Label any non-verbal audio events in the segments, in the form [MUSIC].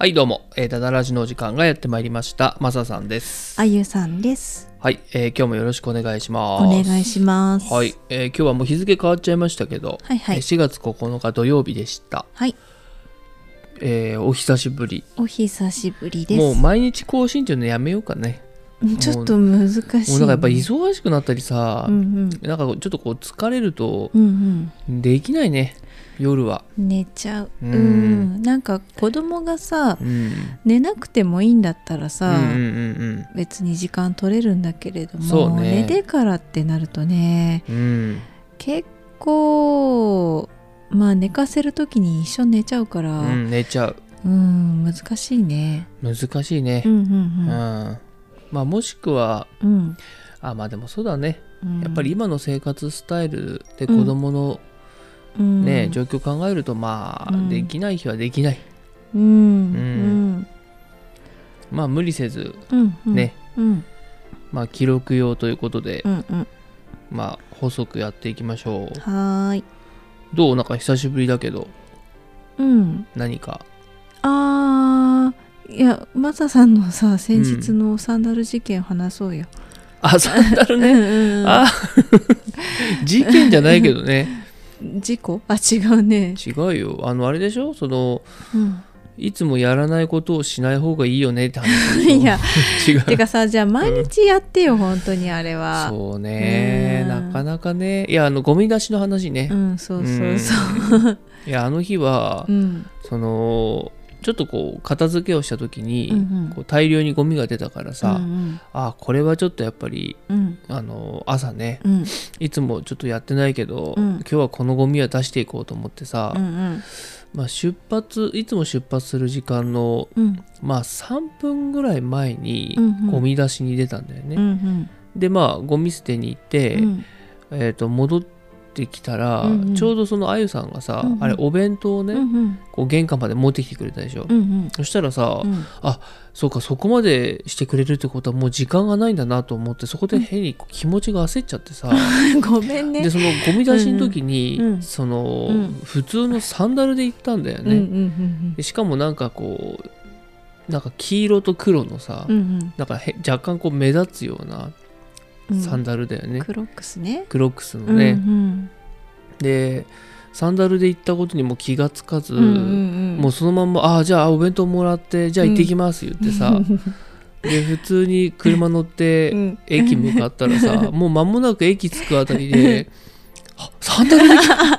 はい、どうも、えー、ダダラジのお時間がやってまいりました。マサさんです。あゆさんです。はい、えー今日もよろしくお願いします。お願いします。はい、えー今日はもう日付変わっちゃいましたけど、はいはいえー4月9日土曜日でした。はい。えーお久しぶり。お久しぶりです。もう毎日更新っていうのやめようかね。うんちょっと難しい、ね。もうなんかやっぱ忙しくなったりさ、うんなんかちょっとこう疲れるとうんうんできないね、夜は。うん。寝ちゃう。ううんん。なんか子供がさう、ん。寝なくてもいいんだったらうんさ、うんうん別に時間取れるんだけれども、ね寝てからってなるとね、うん。うん。結構まあ寝かせる時に一緒に寝ちゃうから、ううん、ん、寝ちゃう。難しいね。難しいねう。んううんん。まあもしくは、うん。うん。あ、まあでもそうだね。うん。やっぱり今の生活スタイルで子供のうん。ね、状況考えるとまあ、うん。できない日はできない。うん。うん。まあ無理せずね、うん。まあ記録用ということで、うん。うん。まあ細くやっていきましょう。はーい。どう？なんか久しぶりだけど。うん。何か。あーいやマサさんのさ先日のサンダル事件話そうよ、あサンダルうんねうんうん。あ [LAUGHS] 事件じゃないけどね。[LAUGHS] 事故？あ違うね、違うよ。あのあれでしょ？そのうん、いつもやらないことをしない方がいいよねって話 [LAUGHS] いや。違う。てかさじゃあ毎日やってよ、本当にあれは。そうね。うん。なかなかね。いやあのゴミ出しの話ね、うんそうそうそう。いやあの日は、うん。そのちょっとこう片付けをした時に、うんうん。こう大量にゴミが出たからさ、うんあこれはちょっとやっぱりうん。あの朝ねうん。いつもちょっとやってないけど、うん。今日はこのゴミは出していこうと思ってさ、うんうん。まあ、出発いつも出発する時間のうん。まあ3分ぐらい前にうんうん。ゴミ出しに出たんだよね。うんうん。でまあゴミ捨てに行って、うん。えー、と戻ってきたら、うんうん。ちょうどそのあゆさんがさ、うんうん。あれお弁当をね、うんうん。こう玄関まで持ってきてくれたでしょ？うんうん。そしたらさ、うん。そうかそこまでしてくれるってことはもう時間がないんだなと思ってそこで変に気持ちが焦っちゃってさ、[LAUGHS] ごめんね。でそのゴミ出しの時に、うんうん。その、うん。普通のサンダルで行ったんだよね、うんうんうんでしかもなんかこうなんか黄色と黒のさ、うんうん。なんかへ若干こう目立つようなうんサンダルだよね、クロックスね。クロックスのね、うんでサンダルで行ったことにも気がつかず、うんうんうん。もうそのまんま「ああじゃあお弁当もらってじゃあ行ってきます」言ってさ、[LAUGHS] で普通に車乗ってうん。駅向かったらさ、[LAUGHS] もう間もなく駅着くあたりで「あ [LAUGHS] サンダルで来た。サ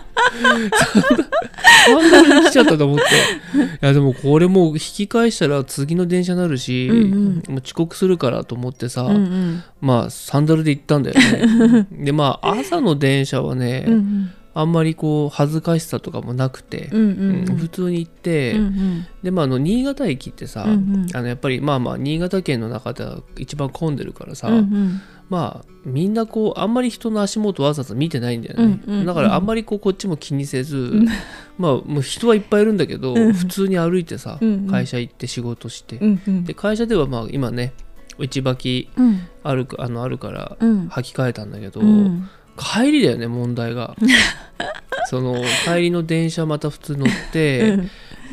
ンダルで来ちゃった」と思って。[LAUGHS] いやでもこれもう引き返したら次の電車になるし、うんもう遅刻するからと思ってさ、うんうん。まあサンダルで行ったんだよね。[LAUGHS] でまあ朝の電車はね、うんあんまりこう恥ずかしさとかもなくて、うんうん。うん普通に行って、うんうん。でまああの新潟駅ってさ、うんうん。あのやっぱりまあまあ新潟県の中では一番混んでるからさ、うんうんまあみんなこうあんまり人の足元わざわざ見てないんだよね、うんうんうん。だからあんまりこうこっちも気にせず、まあもう人はいっぱいいるんだけど、うん。普通に歩いてさ、うんうん。会社行って仕事して、うんうん。で会社ではまあ今ね内履きうん。あるあのあるからうん。履き替えたんだけど、うん。帰りだよね問題が。[LAUGHS] その帰りの電車また普通乗って、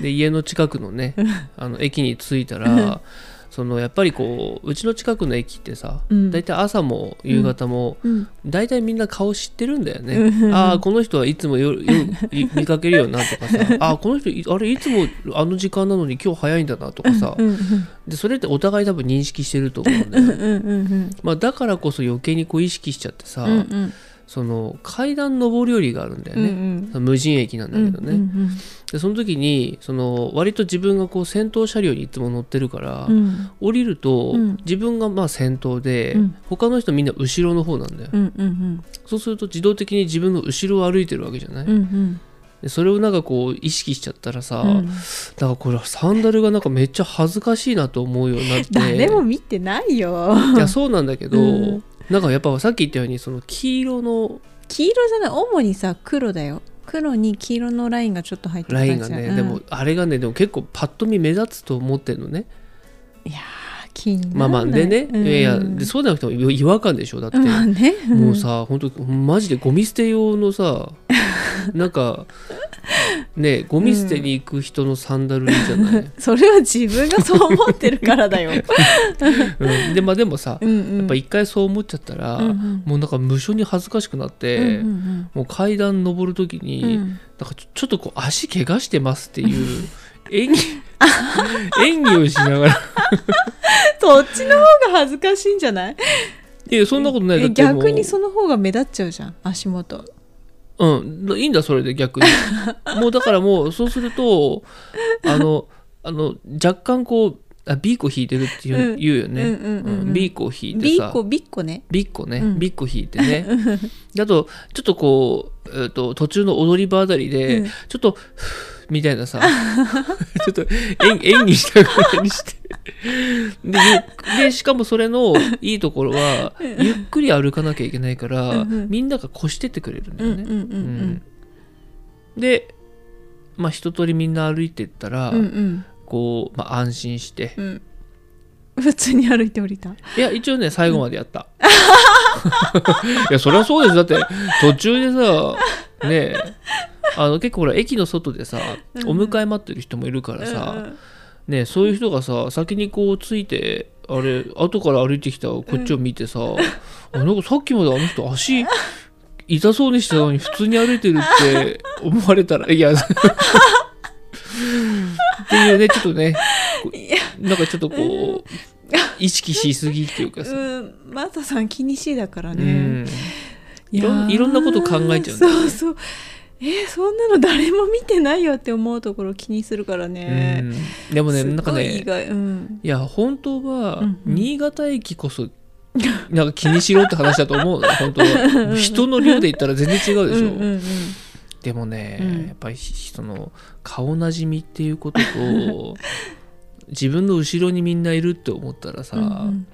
で家の近くのねあの駅に着いたらそのやっぱりこううちの近くの駅ってさ、うん。大体朝も夕方も、うん。大体みんな顔知ってるんだよね、うん。ああこの人はいつもよよい見かけるよなとかさ [LAUGHS] ああこの人いあれいつもあの時間なのに今日早いんだなとかさ、でそれってお互い多分認識してると思うんだよ、うんうんうん。まあ、だからこそ余計にこう意識しちゃってさ、うんうんその階段上り下りがあるんだよね、うん無人駅なんだけどね、うんうんでその時にその割と自分がこう先頭車両にいつも乗ってるから、うん。降りると、うん。自分がまあ先頭で、うん。他の人みんな後ろの方なんだよ、うんうんそうすると自動的に自分の後ろを歩いてるわけじゃない、うんうん。でそれをなんかこう意識しちゃったらさ、うん。だからこれサンダルがなんかめっちゃ恥ずかしいなと思うようになって。[LAUGHS] 誰も見てないよ。いやそうなんだけど、うんなんかやっぱさっき言ったようにその黄色の黄色じゃない主にさ黒だよ。黒に黄色のラインがちょっと入ってるラインがね、うん。でもあれがねでも結構パッと見目立つと思ってるのね。いやー気にまあまあでね、うん。いやいやでそうじゃなくても違和感でしょ？だって、まあね。もうさ本当マジでゴミ捨て用のさ [LAUGHS] なんかねゴミ捨てに行く人のサンダルじゃない、[LAUGHS] それは自分がそう思ってるからだよ。[LAUGHS] うん、でまあでもさ、うんうん。やっぱ一回そう思っちゃったら、うんうん。もうなんか無性に恥ずかしくなって、うんうん。もう階段登る時に、うん。なんかちょちょっとこう足怪我してますっていう演技 [LAUGHS] 演技をしながら。そっちの方が恥ずかしいんじゃない？いやそんなことない。だえって逆にその方が目立っちゃうじゃん足元。うんいいんだそれで逆に。[LAUGHS] もうだからもうそうするとあのあの若干こうあビーコ引いてるっていう、うん。言うよね、うんうんビーコを引いてさ。ビッコビッコね。ビッコね、うん。ビッコ引いてね。[LAUGHS] であとちょっとこう、えー、と途中の踊り場あたりで、うん。ちょっとみたいなさ。[LAUGHS] ちょっと演 [LAUGHS] 演技したぐらいにして。でゆでしかもそれのいいところはゆっくり歩かなきゃいけないから、うんうん。みんなが越してってくれるんだよね、うんうん。うん。でまあ一通りみんな歩いてったら、うんうん。こう、まあ、安心して。うん。普通に歩いて降りた。いや一応ね最後までやった、[LAUGHS] いやそりゃそうです。だって途中でさねえあの結構ほら駅の外でさお迎え待ってる人もいるからさ、うんうん。ねえそういう人がさ先にこうついてあれ後から歩いてきたこっちを見てさ、あなんかさっきまであの人足痛そうにしてたのに普通に歩いてるって思われたらいやっていうねちょっとねなんかちょっとこう意識しすぎっていうかさ、うんマサさん気にしいだからうねん、いろいろんなこと考えちゃうんだよね。そうそう。えーそんなの誰も見てないよって思うところ気にするからね。うん。でもねなんかねうん。いや本当は、新潟駅こそなんか気にしろって話だと思うの [LAUGHS] 本当は。人の量で言ったら全然違うでしょ、うんうんうん。でもね、うん。やっぱりその顔なじみっていうことと [LAUGHS] 自分の後ろにみんないるって思ったらさ、うんうん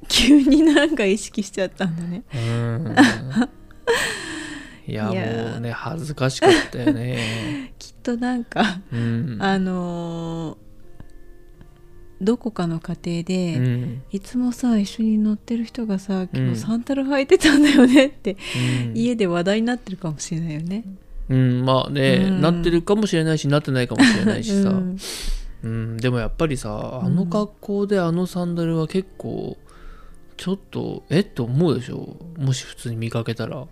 [LAUGHS] 急になんか意識しちゃったんだね。うん。いやもうね恥ずかしかったよね、[LAUGHS] きっとなんかうん。あのーどこかの家庭で、うん。いつもさ一緒に乗ってる人がさうん。今日サンダル履いてたんだよねって、うん。家で話題になってるかもしれないよね。うん、まあね、うん。なってるかもしれないしなってないかもしれないしさ、うん。うん、でもやっぱりさあの格好であのサンダルは結構ちょっとえって思うでしょ？もし普通に見かけたら。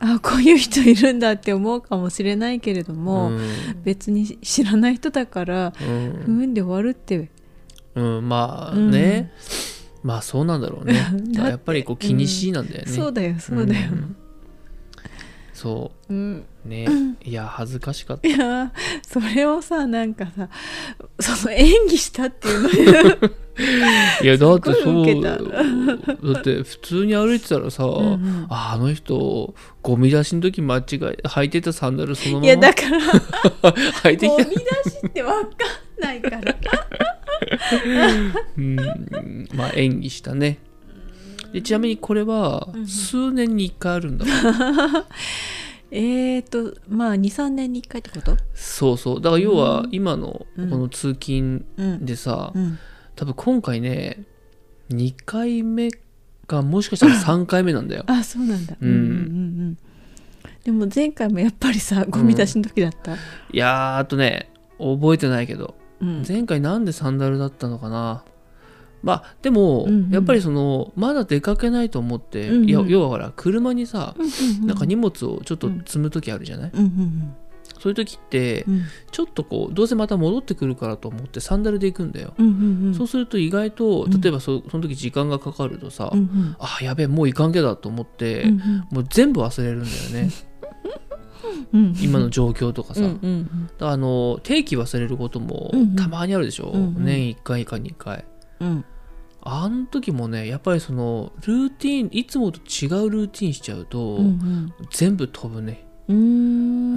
あこういう人いるんだって思うかもしれないけれども、うん。別に知らない人だからうん。ふんで終わるって、うん、まあね、まあそうなんだろうね。[LAUGHS] やっぱりこう気にしいなんだよね、そうだよそうだよ。んそう。ん。うねいや恥ずかしかった。いやそれをさなんかさその演技したっていうのに [LAUGHS] いやだってそうだって普通に歩いてたらさ、んうん。ああの人ゴミ出しの時間違い履いてたサンダルそのままいやだから [LAUGHS] 履いてきた。ゴミ出しってわかんないから。うんまあ演技したね。でちなみにこれは数年に1回あるんだ。わ、[LAUGHS] えーとまあ23年に1回ってこと？そうそう。だから要は今のこうん。の通勤うん。でさ、うん多分今回ね2回目かもしかしたら [LAUGHS] 3回目なんだ。よあそうなんだ、うんうんうんうん。でも前回もやっぱりさゴミ出しの時だった、いやーあとね覚えてないけど。うん。前回なんでサンダルだったのかな？まあでも、うんうんやっぱりそのまだ出かけないと思って、うんうんいや要はほら車にさ、うんうんうん。なんか荷物をちょっと積む時あるじゃない、うんうんそういう時ってうん。ちょっとこうどうせまた戻ってくるからと思ってサンダルで行くんだよ、うんうんうん。そうすると意外とうん。例えばそその時時間がかかるとさ、うんうん。あやべえもう行かんけだと思って、うんもう全部忘れるんだよね。[LAUGHS] うんうん今の状況とかさ、うんうんあの定期忘れることもうんうん。たまにあるでしょ、うんうん。年1回か2回。うん。あの時もねやっぱりそのルーティンいつもと違うルーティンしちゃうと、うん全部飛ぶね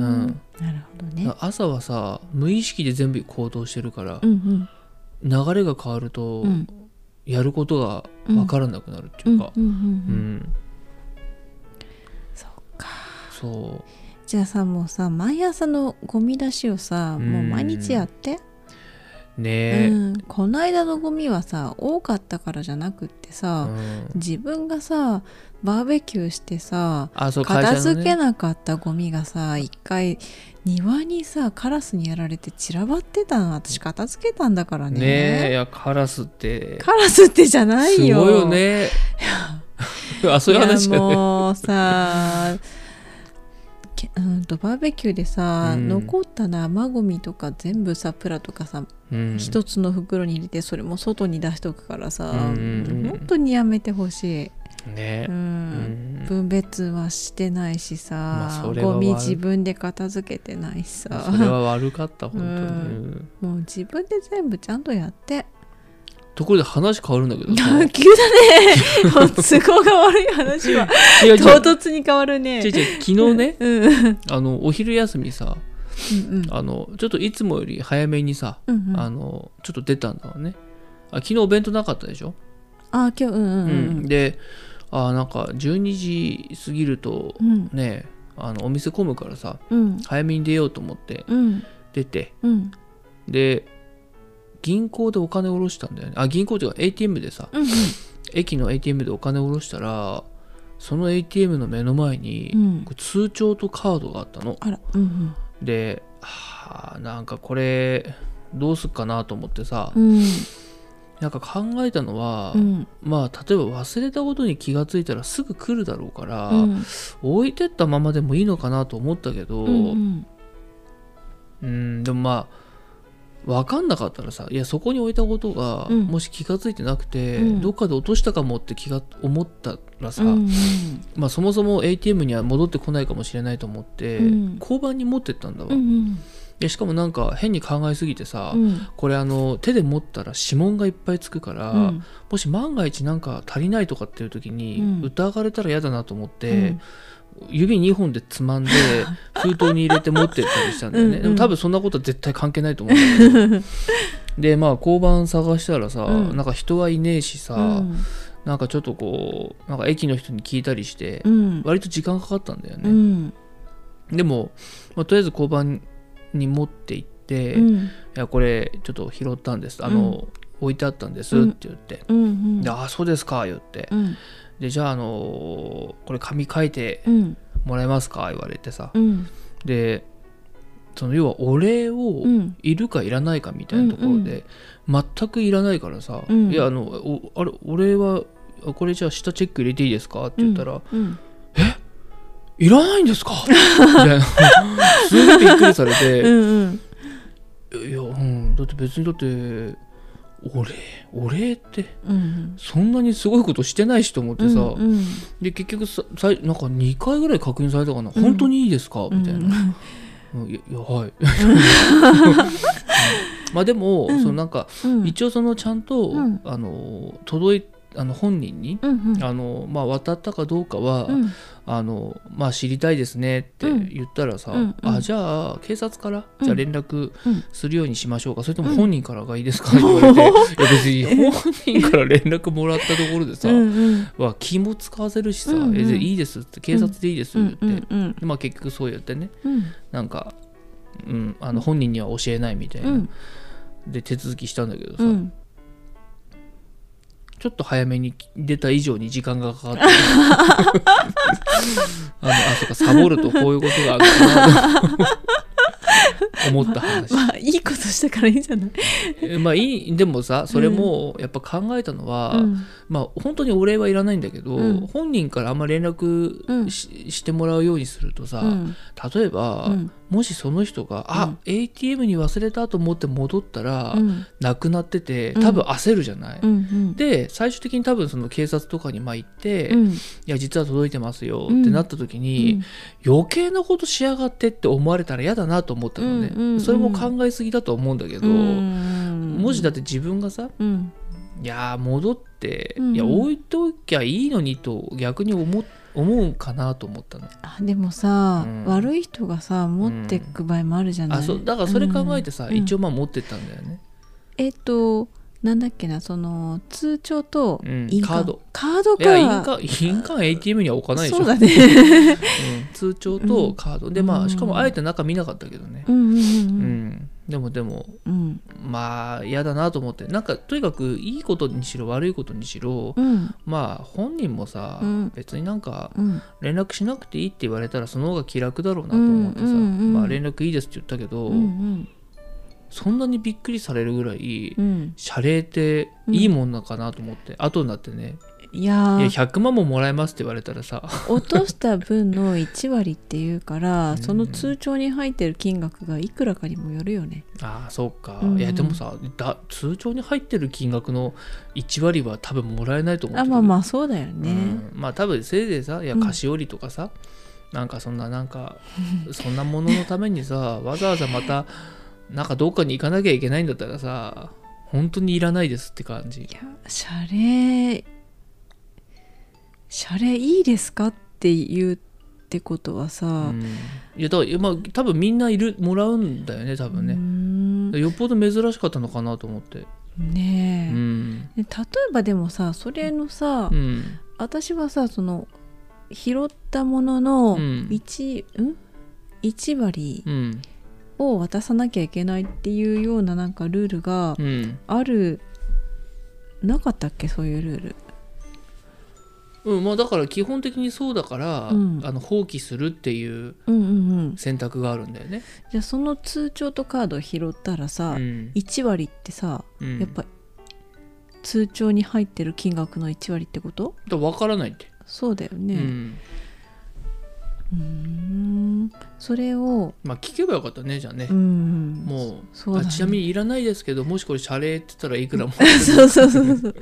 うん。なるほどね。朝はさ無意識で全部行動してるからう、ん流れが変わると、うん。やることが分からなくなるっていうか、うんうんうんううん。ん。そっか。そじゃあさもうさ毎朝のゴミ出しをさ、うん。もう毎日やってううねん、この間のゴミはさ多かったからじゃなくってえ、さ、うん。自分がさバーベキューしてさ片付けねなかったゴミがさ一回庭にさカラスにやられて散らばってたの。私片付けたんだからね。ねえいやカラスって。カラスってじゃないよ。すごいよね。[LAUGHS] あそういう話いだねやもうさけうんとバーベキューでさ、うん。残った生ゴミとか全部さプラとかさうん。一、つの袋に入れてそれも外に出しとくからさ、うん本当にやめてほしい、ね。う、うん。ん分別はしてないしさ、まあゴミ自分で片付けてないしさ。それは悪かった本当に、もう自分で全部ちゃんとやってところで話変わるんだけどさ。[LAUGHS] 急だね。都合が悪い話は。違う違う唐突に変わるね。違う違う。昨日ね [LAUGHS] うんうん。あのお昼休みさうんあのちょっといつもより早めにさ、うんうん。あのちょっと出たんだわね。あ昨日お弁当なかったでしょ、あ今日うんうんううん。ん。であなんか12時過ぎるとうん。ねあのお店混むからさうん。早めに出ようと思ってうん。出てうん。で銀行でお金下ろしたんだよね。あ銀行っていうか ATM でさうん駅の ATM でお金下ろしたらその ATM の目の前に、うん。通帳とカードがあったの。あらうんで、はあ、なんかこれどうすっかなと思ってさ、うん。なんか考えたのは、うん。まあ例えば忘れたことに気がついたらすぐ来るだろうから、うん。置いてったままでもいいのかなと思ったけど、うん。うんでもまあ分かんなかったらさいやそこに置いたことが、うん。もし気がついてなくて、うん。どっかで落としたかもって気が思ったらさ、うんまあそもそも ATM には戻ってこないかもしれないと思って、うん。交番に持ってったんだわ、うん。でしかもなんか変に考えすぎてさ、うん。これあの手で持ったら指紋がいっぱいつくから、うん。もし万が一なんか足りないとかっていう時にうん。疑われたら嫌だなと思って、うん指2本でつまんで [LAUGHS] 封筒に入れて持ってったりしたんだよね。うん。うんでも多分そんなことは絶対関係ないと思うんだけどでまあ交番探したらさ、うん。なんか人はいねえしさ、うん。なんかちょっとこうなんか駅の人に聞いたりして、うん。割と時間かかったんだようね、ん。でも、まあ、とりあえず交番に持って行って、いうん。やこれちょっと拾ったんです。あの、置いてあったんですって言って、うん。でああそうですか言って、うんでじゃああのこれ紙書いてうん。もらえますか？言われてさ、うん。でその要はお礼をうん。いるかいらないかみたいなところで、全くいらないからさ「うん。いやあのおあれお礼はあこれじゃあ下チェック入れていいですか?」って言ったら「うん。いらないんですか?」みたいな。[LAUGHS] すごいびっくりされうてんうん「いやうん。だって別にだってお礼お礼ってうん。そんなにすごいことしてないしと思ってさ、うんで結局さなんか2回ぐらい確認されたかな、うん。本当にいいですか？うん。みたいな、うんいやはい。[LAUGHS] まあでも、うん。そのなんかうん。一応そのちゃんと、うん。あの届いあの本人に、うんうん。あのまあ、渡ったかどうかは、うんあのまあ、知りたいですねって言ったらさ、うんうん。あじゃあ警察からじゃあ連絡うん。するようにしましょうか、それとも本人からがいいですか？って言われて、いや別に本人から連絡もらったところでさ、うんうん。は気も使わせるしさ「うんうん。えでいいです」って「警察でいいです」うんって、うんまあ結局そうやってねうん。なんか、うん、あの本人には教えないみたいな、うん。で手続きしたんだけどさ、うんちょっと早めに出た以上に時間がかかって。[LAUGHS] あのあそっかサボるとこういうことがあるかなと。思った話、まあいいことしたからいいんじゃない。えまあいいでもさそれもやっぱ考えたのは、うん。まあ本当にお礼はいらないんだけど、うん。本人からあんま連絡し,、してもらうようにするとさ、うん。例えば、うんもしその人が、あうん ATM に忘れたと思って戻ったら、うん。なくなっててうん。多分焦るじゃない、うんうん。で最終的に多分その警察とかにまあ行って、いうん。や実は届いてますようん。ってなった時に、余計なことしやがってって思われたら嫌だなと思ったのね、うんうんうんそれも考えすぎだと思うんだけど、うんもしだって自分がさうん。いやー戻って、うん。いや置いときゃいいのにと逆に思思うかなと思ったの。あでもさ、うん。悪い人がさ持ってく場合もあるじゃない、あそうだからそれ考えてさ、うん。一応まあ持ってったんだよね。えっとなんだっけなその通帳とうん印鑑、カード。カードいや印か鑑印鑑 ATM には置かないでしょ。そうだね。うん。通帳とカード。でまうん。あしかもあえて中見なかったけどね。うんうんうんううんんでもでもうん。まあ嫌だなと思って。なんかとにかくいいことにしろ悪いことにしろ、うん。まあ本人もさ、うん。別になんかうん。連絡しなくていいって言われたらその方が気楽だろうなと思ってさ、うんうんうんまあ連絡いいですって言ったけど、うんそんなにびっくりされるぐらいうん。謝礼っていいもんなのかなと思って、後になってねいやいやー100万ももらえますって言われたらさ。落とした分の1割っていうから [LAUGHS] うん。その通帳に入ってる金額がいくらかにもよるよね。ああそうか、うん。いやでもさだ通帳に入ってる金額の1割は多分もらえないと思ってあまあまあそうだようねん。まあ多分せいぜいさいやうん。菓子折りとかさ、なんかそんななんかそんなもののためにさ [LAUGHS] わざわざまたなんかどっかに行かなきゃいけないんだったらさ本当にいらないですって感じ。いや謝礼謝礼いいですかって言うってことはさ、うん。いやだからまあ多分みんないるもらうんだよね多分ね、ねよっぽど珍しかったのかなと思って。ねえ、うん。で例えばでもさそれのさ、うん。私はさその拾ったもののうん。1、うん、1割うん。を渡さなきゃいけないっていうようななんかルールがうん。ある、なかったっけ？そういうルールうんまあだから基本的にそうだから、うん。あの放棄するっていううんうんうん。選択があるんだよね。じゃあその通帳とカードを拾ったらさ、うん。1割ってさうん。やっぱ通帳に入ってる金額の1割ってこと？だ分からないって。そうだよね。うん。うーん。それをまあ聞けばよかったねじゃあね。う。ん。もうそうだね。あちなみにいらないですけどもしこれ謝礼って言ったらいくらも [LAUGHS] そうそうそうそう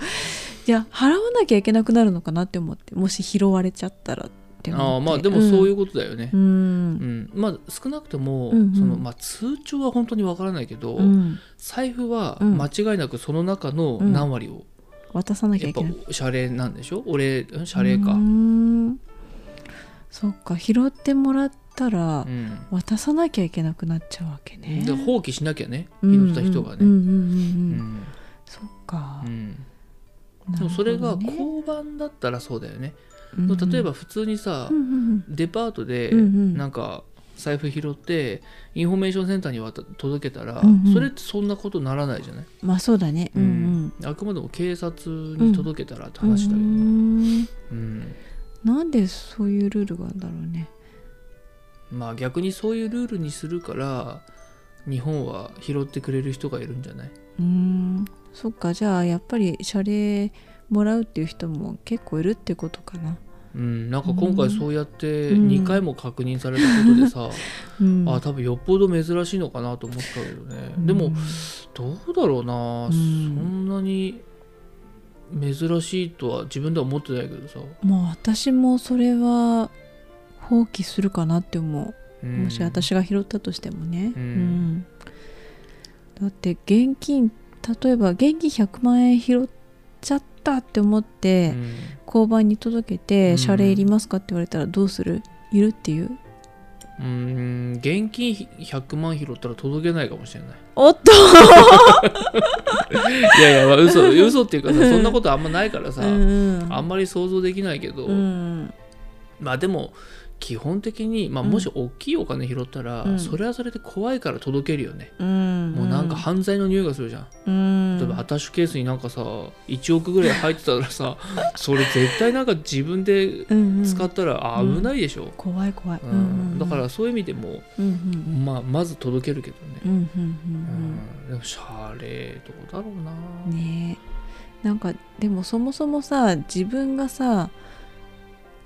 じゃあ払わなきゃいけなくなるのかなって思ってもし拾われちゃったらって思って。ああまあでもそういううことだよね。う。ん、うん。まあ少なくとも、うんうん。そのまあ、通帳は本当に分からないけど、うん。財布はうん。間違いなくその中のうん。何割を、渡さなきゃやっぱい。けない謝礼なんでしょ？俺ん謝礼か。うー。ん。そっか拾ってもらったらうん。渡さなきゃいけなくなっちゃうわけね。で放棄しなきゃね。うん。拾った人がね。うんうんうんうん。うん。そっか、うんね。でもそれが交番だったらそうだよね。うんうん例えば普通にさ、うんうんデパートでうんうん。なんか財布拾ってインフォメーションセンターに渡届けたら、うんうん。それってそんなことならないじゃない、まあそうだね。うん。あくまでも警察に届けたらってうん話だけど。ね、うーん。うん。なんでそういうルールがあるんだろうね。まあ逆にそういうルールにするから日本は拾ってくれる人がいるんじゃない？うーんそっかじゃあやっぱり謝礼もらうっていう人も結構いるってことかな。うん、なんか今回そうやってうん。2回も確認されたことでさ、[LAUGHS] うん。あ多分よっぽど珍しいのかなと思ったけどね、でもどうだろうな、うん。そんなに珍しいとは自分では思ってないけどさ、もう私もそれは放棄するかなって思う。うん。もし私が拾ったとしてもね、うん。うん。だって現金例えば現金100万円拾っちゃったって思って、うん。交番に届けて「うん。謝礼いりますか?」って言われたらどうする？いるっていう？うん。現金100万拾ったら届けないかもしれない。おっと！[LAUGHS] いやいや、まあ、嘘嘘っていうかさそんなことあんまないからさ、うん。あんまり想像できないけど、うん。まあでも基本的に、まあ、うん。もし大きいお金拾ったら、うん。それはそれで怖いから届けるよね、うん。もうなんか犯罪の匂いがするじゃん。うん。例えばアタッシュケースになんかさ1億ぐらい入ってたらさ [LAUGHS] それ絶対なんか自分で使ったら危ないでしょ、怖い怖い、うん。うんうんだからそういう意味でも、うんうんまあ、まず届けるけどね、うんでも謝礼どうだろうな、うんねえ。なんかでもそもそもさ自分がさ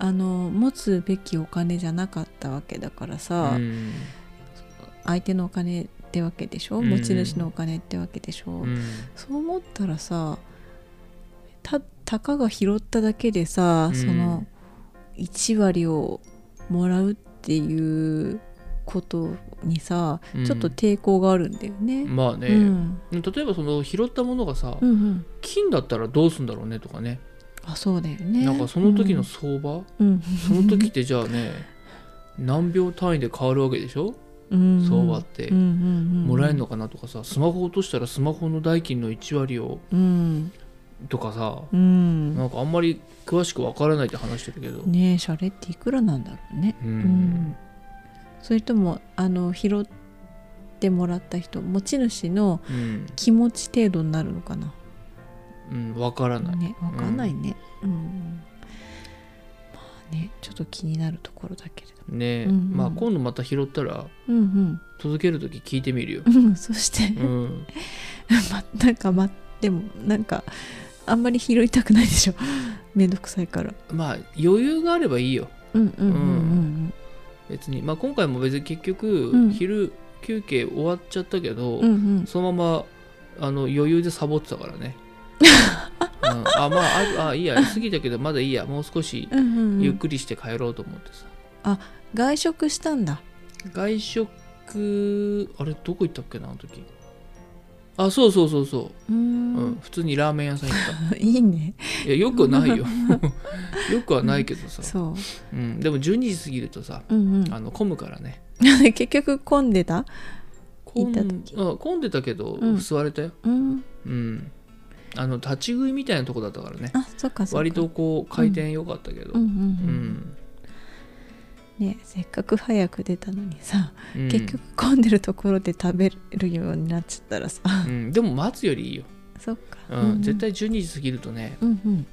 あの持つべきお金じゃなかったわけだからさ、うん。相手のお金ってわけでしょ、うん。持ち主のお金ってわけでしょ、うん。そう思ったらさたたかが拾っただけでさ、うん。その1割をもらうっていうことにさ、うん。ちょっと抵抗があるんだよね。まあね、うん。例えばその拾ったものがさ、うんうん、金だったらどうすんだろうねとかねあそうだよね。なんかその時の相場、うん、その時ってじゃあね何秒単位で変わるわけでしょ、うん。相場って、うんもらえるのかなとかさスマホ落としたらスマホの代金の1割をうん。とかさ、うん。なんかあんまり詳しくわからないって話してるけど、ねえシャレっていくらなんだろうね。うん。うん。それともあの拾っってもらった人持ち主のうん、気持ち程度になるのかなうん、わからない、ねわかんないね。うん、まあねちょっと気になるところだけれどね、うんうん。まあ今度また拾ったらうん届ける時聞いてみるよ。うんうんそして、うん。[LAUGHS] まなんかまでもなんかあんまり拾いたくないでしょ。[LAUGHS] めんどくさいから。まあ余裕があればいいよ。うんうんうん。うん。別に。まあ今回も別に結局、うん。昼休憩終わっちゃったけど、うんうん。そのままあの余裕でサボってたからね、うん、あまあああいいや。過ぎたけどまだいいや。もう少しうんうんうん。ゆっくりして帰ろうと思ってさ、外食したんだ。外食あれどこ行ったっけなあの時。あそうそうそうそう。う、うん。ん普通にラーメン屋さん行っ [LAUGHS] いいね。たいやよくはないよ。[LAUGHS] よくはないけどさ、そう。ん、でも12時過ぎるとさううんうん。あの混むからね。[LAUGHS] 結局混んでた？行混んあ混んでたけど、うん。座れたよ。うん。うんあの立ち食いみたいなとこだったからね。あそっかそっか。割とこう回転良かったけど、うん。うんううんん。ねせっかく早く出たのにさ、うん。結局混んでるところで食べるようになっちゃったらさ。うん、でも待つよりいいよ、そっか、うん。絶対12時過ぎるとね。うんうん。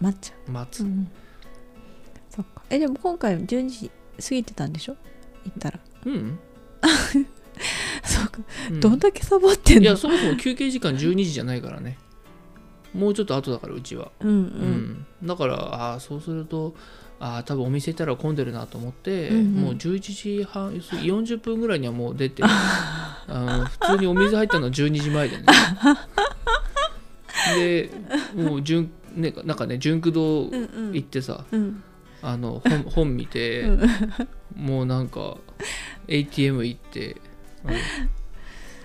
待っちゃ待つ、う、うん、そっか。えでも今回12時過ぎてたんでしょ？行ったら。うん。[LAUGHS] そうか、うん。どんだけサボってんの？いやそもそも休憩時間12時じゃないからねもうちょっと後だからうちは、うんううん。んだからああそうするとああ多分お店行ったら混んでるなと思って、うんうん。もう11時半要するに40分ぐらいにはもう出て [LAUGHS] あの普通にお水入ったのは12時前でね。でもう純ねなんかね純駆堂うんうん。行ってさ、うん。あの本本見て、うん。もうなんか ATM 行って、うん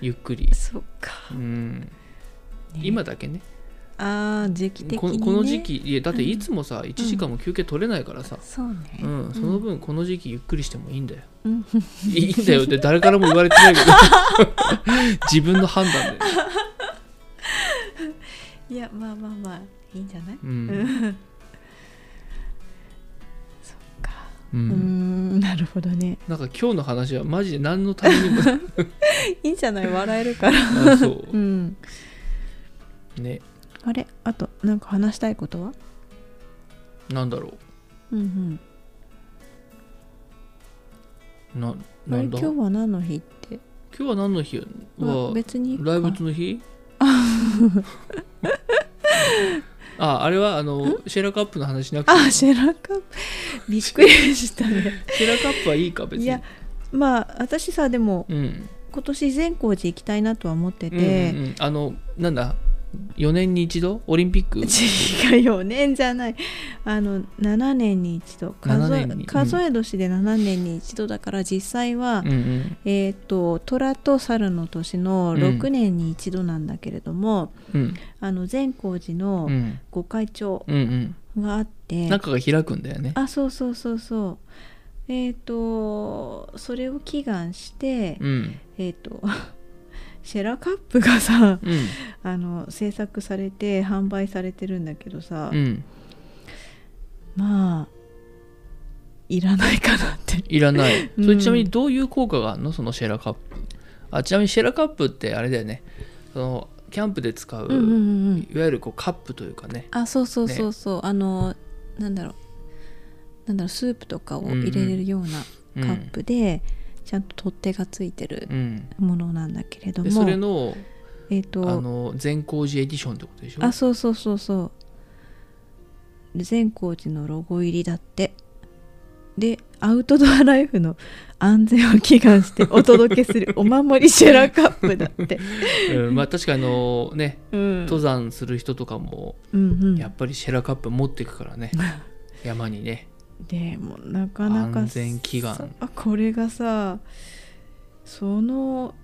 ゆっくり、そっか、うん、ね。今だけねあー時期的に、ね、ここの時期いやだっていつもさ、1時間も休憩取れないからさ、そうね。うんその分この時期ゆっくりしてもいいんだよ、うん。いいんだよ。って誰からも言われてないけど。[LAUGHS] 自分の判断で、[LAUGHS] いやまあまあまあいいんじゃない？うん。[LAUGHS] そっか。う、うんなるほどね。なんか今日の話はマジで何のためにもいいんじゃない？笑えるから。あそう。うん。ねあれ？あとなんか話したいことは？なんだろう。んうなうん。あなんだ？れ今日は何の日って？今日は何の日あは別にライブの日？[LAUGHS] ああれはあのシェラカップの話しなくて。あシェラカップ。[LAUGHS] びっくりしたね。シェラカップはいいか別に。いやまあ私さでもうん。今年善光寺行きたいなとは思ってうんて、うんうん。あのなんだ？4年に一度？オリンピック？違う4年じゃない。あの7年に一度。数7え数え年で7年に一度だから実際は、うんうん。えっ、と虎と猿の年の6年に一度なんだけれども、うん。あの善光寺うのん。御開帳うんがあって、中が開くんだよね。あそうそうそうそう。えっ、とそれを祈願して、うん。えっ、とシェラカップがさうん。あの制作されて販売されてるんだけどさ、うん。まあいらないかなって。いらない。うん。それちなみにどういう効果があるの？そのシェラカップ。あちなみにシェラカップってあれだよね。そのキャンプで使う、うんうんうんうん。いわゆるこうカップというかね。あそうそうそうそう、あのなんだろう。なんだろうスープとかを入れれるようなカップで、ちゃんと取っ手がついてるうん。ものなんだけれども、でそれのえっ、とあの善光寺エディションってことでしょ？あそうそうそうそう。善光寺のロゴ入りだって。でアウトドアライフの安全を祈願して [LAUGHS] お届けするお守りシェラカップだって、うん。まあ確かにあのねうん、登山する人とかもうんうん。やっぱりシェラカップ持っていくからね。[LAUGHS] 山にねでもなかなか安全祈願。さこれがさその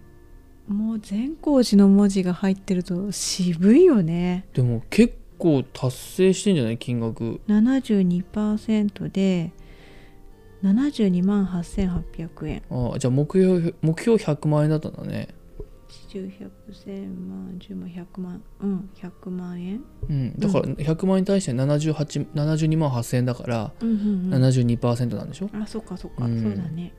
もう善光寺の文字が入ってると渋いよね。でも結構達成してんじゃない金額。72%で72万8800円。あじゃあ目標目標100万円だったんだね10100千万10万100万。うん100万円。うんだから100万円に対して78 72万8000円だからうんうんうん。72%なんでしょ？あそっかそっか、うん。そうだね。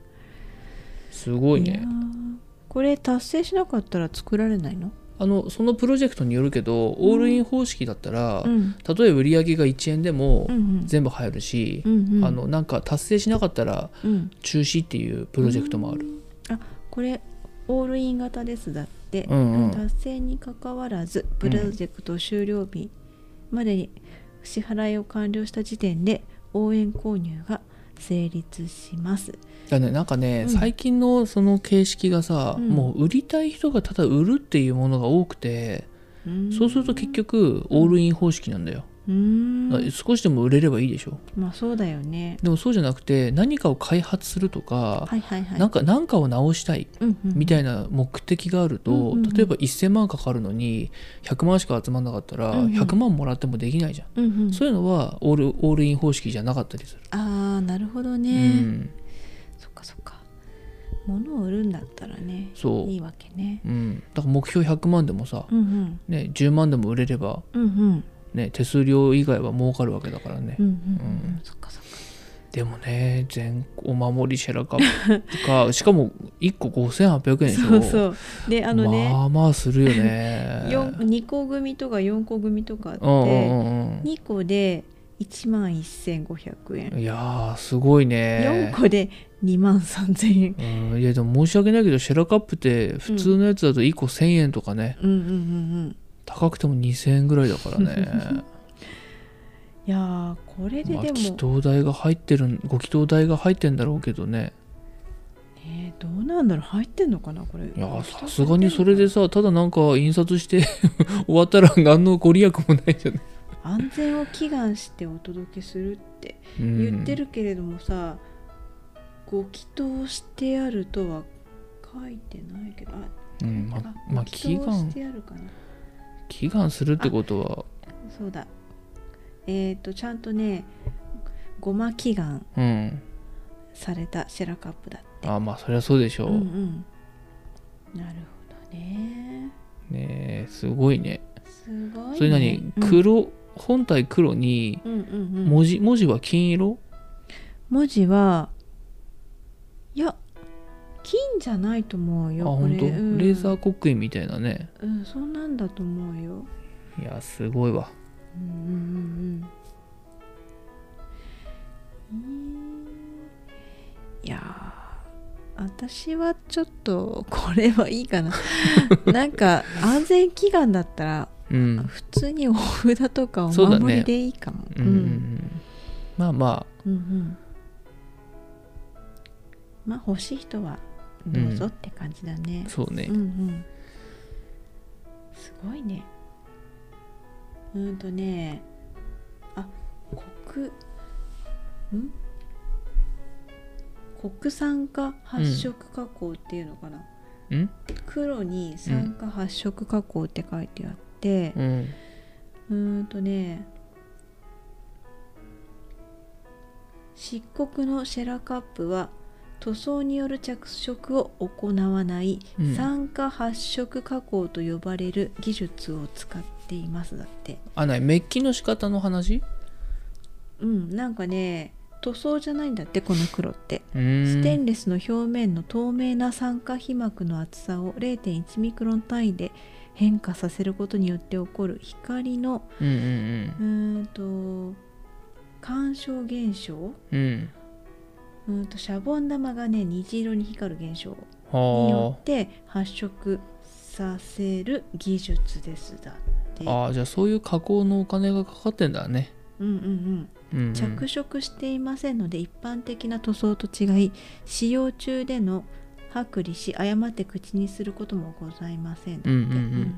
すごいやねーこれ達成しなかったら作られないの？あのそのプロジェクトによるけど、オールイン方式だったら、うん。例えば売り上げが1円でもうんうん。全部入るしう、んうん。あのなんか達成しなかったらうん。中止っていうプロジェクトもある。これオールイン型ですだって、うんうん。達成にかかわらずプロジェクト終了日までに支払いを完了した時点で応援購入が成立します。だねなんかね、うん。最近のその形式がさ、うん。もう売りたい人がただ売るっていうものが多くて、そうすると結局オールイン方式なんだよ、うーん少しでも売れればいいでしょ。まあそうだよね。でもそうじゃなくて何かを開発するとか、はいはいはい。なんか何かを直したいみたいな目的があると、うんうんうん。例えば1000万かかるのに100万しか集まんなかったらうんうん。100万もらってもできないじゃん、うんうん。そういうのはオールオールイン方式じゃなかったりする、ああなるほどうね。ん。そっかそっか。物を売るんだったらねそう。いいわけね。うん、だから目標100万でもさ、うんうん。ね、10万でも売れれば、うんうんね、手数料以外は儲かるわけだからね。でもね全お守りシェラカップしかも1個5800円でしょ。そうそう。であのね。まあまあするよね。[LAUGHS] 四2個組とか4個組とかあって、うんうんうん2個で1万1500円、うんいやーすごいね。4個で2万3000円。うん。いやでも申し訳ないけどシェラカップって普通のやつだと1個1000円とかね、うんうんうんうん高くても2000円ぐらいだからね。[LAUGHS] いやーこれでまあでも、祈祷代が入ってるご祈祷代が入ってんだろうけどね。ねどうなんだろう。入ってんのかなこれ。いやさすがにそれでさただなんか印刷して [LAUGHS] 終わったら何のご利益もないじゃない、安全を祈願してお届けするってうん。言ってるけれどもさ、ご祈祷してあるとは書いてないけど。あうんまあまあご祈祷してあるかな祈願するってことは。そうだ。えっ、とちゃんとねごま祈願うん。されたシェラカップだって。あまあそりゃそうでしょう、うんうん。なるほどね。ねえすごいね。すごい、ね、それ何、うん。黒？本体黒にうんうんうん。文字文字は金色？文字はいや金じゃないと思うあよこ本当、れ。うん。レーザー刻印みたいなね。うんそんなんだと思うよ。いやすごいわ。うんうんうんうん。いやー私はちょっとこれはいいかな。[LAUGHS] なんか安全祈願だったらうん。普通にお札とかお守りでいいかも。うん。うんうんまあまうんうん。まあ欲しい人はどうぞって感じだね。あ、そうね。うんうん。すごいね。うーんとねあ国ん？国産化発色加工っていうのかな、うん？黒に酸化発色加工って書いてあって、うん。んとね漆黒のシェラカップは塗装による着色を行わないうん。酸化発色加工と呼ばれる技術を使っています。だって。あない。メッキの仕方の話？うん。なんかね塗装じゃないんだってこの黒って。ステンレスの表面の透明な酸化皮膜の厚さを0.1ミクロン単位で変化させることによって起こる光のうんうん。うーんと干渉現象うんうんとシャボン玉がね虹色に光る現象によはって発色させる技術ですだって。ああーじゃあそういう加工のお金がかかってんだね。うんうんうん。うんうん。着色していませんので一般的な塗装と違い使用中での剥離し誤って口にすることもございませんだって。うんうん。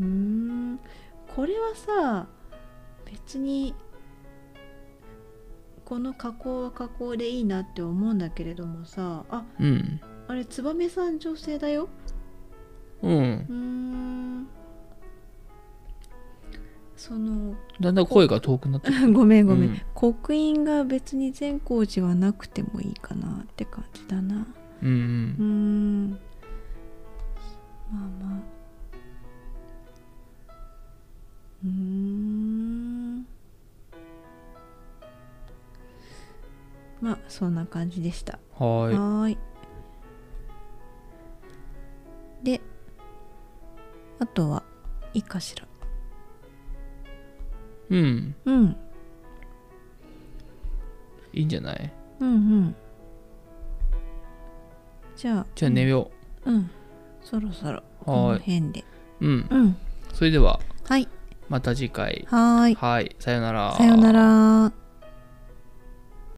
うん。うーん。これはさ別にこの加工は加工でいいなって思うんだけれどもさあうん。あれ燕さん女性だよ。うん。うーん。そのだんだん声が遠くなってる [LAUGHS] ごめんごめん、うん。刻印が別に善光寺はなくてもいいかなって感じだな。うんうん。ん。まあまあ。うーんまあそんな感じでした。はーい。であとはいいかしら。うん。うん。いいんじゃない？うんうん。じゃあじゃあ寝よう。ん。そろそろこの辺で。ううん。うん。それでははい。また次回。はーい。はい。さよなら。さよなら